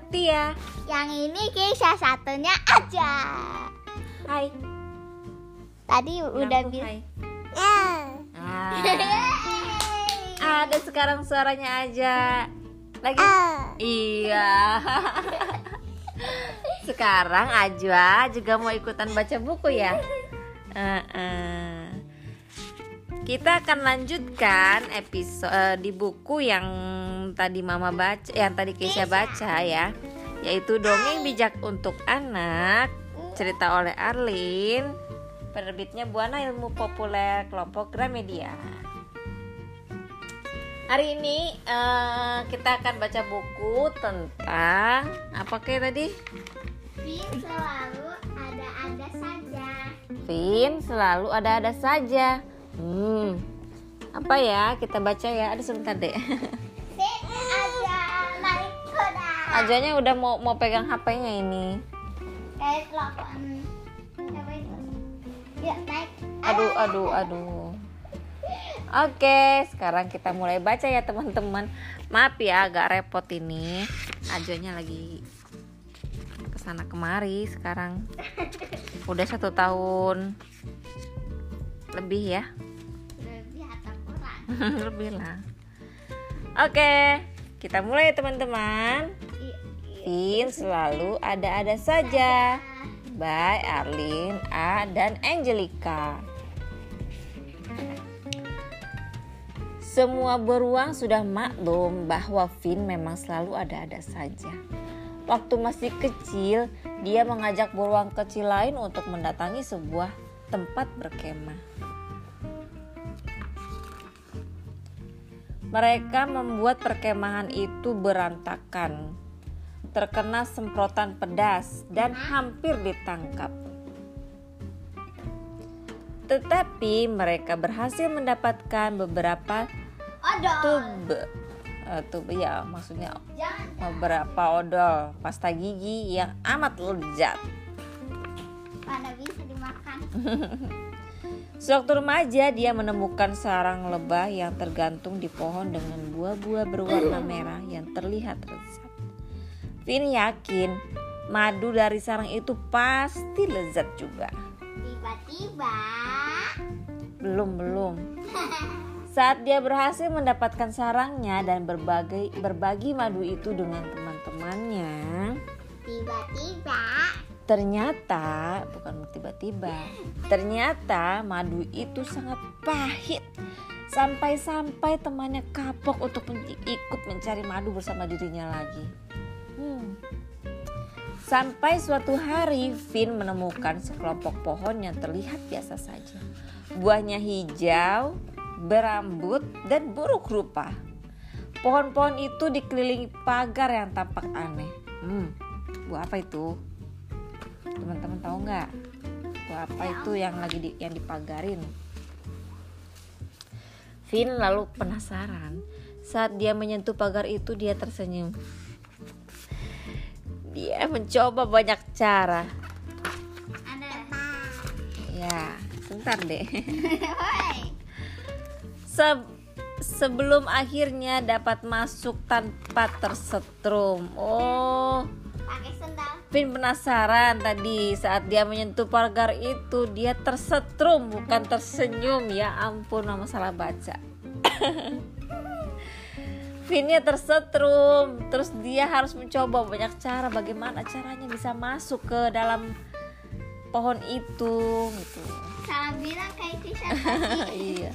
Gramedia. Yang ini kisah satunya aja. Hai. Tadi bilang udah bilang. hai. Ah, ada sekarang suaranya aja. Lagi. Iya. Sekarang Ajwa juga mau ikutan baca buku ya. Eh, eh. Kita akan lanjutkan episode eh, di buku yang tadi Mama baca, yang tadi Keisha baca ya, yaitu dongeng bijak untuk anak, cerita oleh Arlin, penerbitnya Buana Ilmu Populer kelompok Gramedia. Hari ini eh, kita akan baca buku tentang apa kayak tadi? Bin selalu ada-ada saja. Vin selalu ada-ada saja. Hmm. Apa ya? Kita baca ya. Ada sebentar deh. Ajanya udah mau mau pegang HP-nya ini. Kayak itu? Naik. Aduh, aduh, aduh. Oke, sekarang kita mulai baca ya teman-teman. Maaf ya agak repot ini. Ajonya lagi ke sana kemari sekarang. Udah satu tahun lebih ya. Lebih atau kurang? lebih lah. Oke, kita mulai ya teman-teman. I- i- Vin selalu ada-ada saja. By Arlin, A, dan Angelica. Semua beruang sudah maklum bahwa Vin memang selalu ada-ada saja. Waktu masih kecil, dia mengajak beruang kecil lain untuk mendatangi sebuah tempat berkemah. Mereka membuat perkemahan itu berantakan, terkena semprotan pedas, dan hampir ditangkap. Tetapi mereka berhasil mendapatkan beberapa Odol. tub, eh, tub ya maksudnya beberapa odol pasta gigi yang amat lezat. Mana bisa dimakan? Sewaktu remaja dia menemukan sarang lebah yang tergantung di pohon dengan buah-buah berwarna merah yang terlihat lezat. Vin yakin madu dari sarang itu pasti lezat juga. Tiba-tiba. Belum belum. Saat dia berhasil mendapatkan sarangnya dan berbagai berbagi madu itu dengan teman-temannya, Tiba-tiba. ternyata bukan tiba-tiba, ternyata madu itu sangat pahit. Sampai-sampai temannya kapok untuk ikut mencari madu bersama dirinya lagi. Hmm. Sampai suatu hari Vin menemukan sekelompok pohon yang terlihat biasa saja. Buahnya hijau, berambut, dan buruk rupa. Pohon-pohon itu dikelilingi pagar yang tampak aneh. Hmm, buah apa itu? Teman-teman tahu nggak? Buah apa itu yang lagi di, yang dipagarin? Vin lalu penasaran. Saat dia menyentuh pagar itu, dia tersenyum. Dia mencoba banyak cara. Ada. Ya, sebentar deh. Se- sebelum akhirnya dapat masuk tanpa tersetrum. Oh, Pakai sendal. Vin penasaran tadi saat dia menyentuh pagar itu dia tersetrum bukan tersenyum ya ampun mama salah baca Vinnya tersetrum terus dia harus mencoba banyak cara bagaimana caranya bisa masuk ke dalam pohon itu gitu Salah bilang kayak tadi. iya.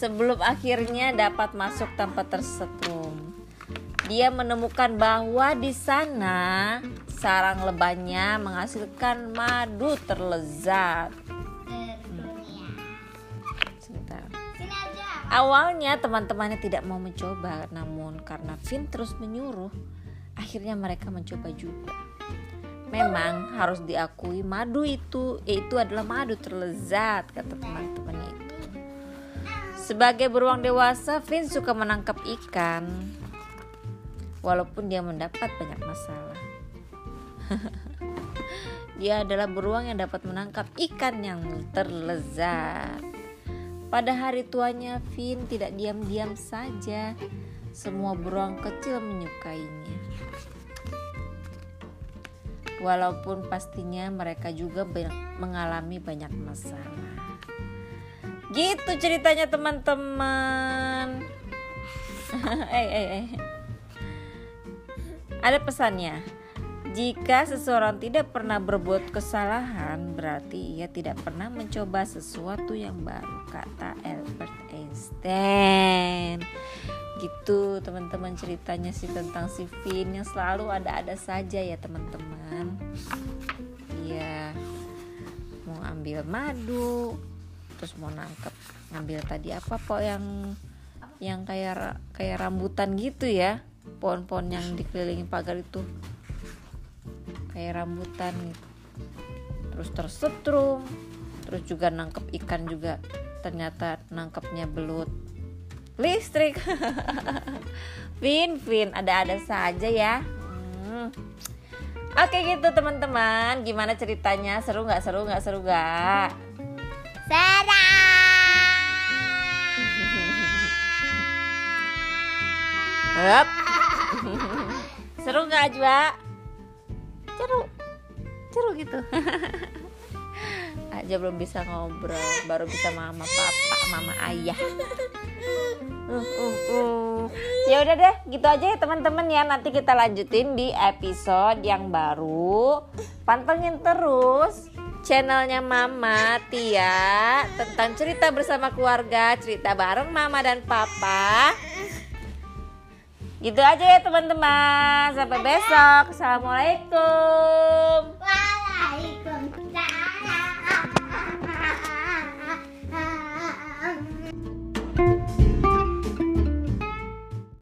Sebelum akhirnya dapat masuk tanpa tersetrum. Dia menemukan bahwa di sana sarang lebahnya menghasilkan madu terlezat. Awalnya teman-temannya tidak mau mencoba, namun karena Vin terus menyuruh, akhirnya mereka mencoba juga. Memang harus diakui madu itu itu adalah madu terlezat kata teman-temannya itu. Sebagai beruang dewasa, Vin suka menangkap ikan. Walaupun dia mendapat banyak masalah. dia adalah beruang yang dapat menangkap ikan yang terlezat. Pada hari tuanya, Vin tidak diam-diam saja. Semua beruang kecil menyukainya. walaupun pastinya mereka juga mengalami banyak masalah. Gitu ceritanya teman-teman. eh eh eh. Ada pesannya. Jika seseorang tidak pernah berbuat kesalahan, berarti ia tidak pernah mencoba sesuatu yang baru, kata Albert Einstein. Gitu teman-teman ceritanya sih tentang si Vin yang selalu ada-ada saja ya teman-teman. Iya. Mau ambil madu, terus mau nangkep ngambil tadi apa po yang yang kayak kayak rambutan gitu ya pohon-pohon yang dikelilingi pagar itu kayak rambutan gitu. Terus tersetrum terus juga nangkep ikan juga. Ternyata nangkepnya belut listrik. Vin Vin ada-ada saja ya. Hmm. Oke gitu teman-teman. Gimana ceritanya? Seru nggak? Seru nggak? Seru nggak? Hup. Seru nggak Ajwa? Seru, seru gitu. Aja belum bisa ngobrol, baru bisa mama papa, mama ayah. Uh, uh, uh. Ya udah deh, gitu aja ya teman-teman ya. Nanti kita lanjutin di episode yang baru. Pantengin terus channelnya Mama Tia tentang cerita bersama keluarga, cerita bareng Mama dan Papa. Gitu aja ya teman-teman. Sampai besok. Assalamualaikum. Waalaikumsalam.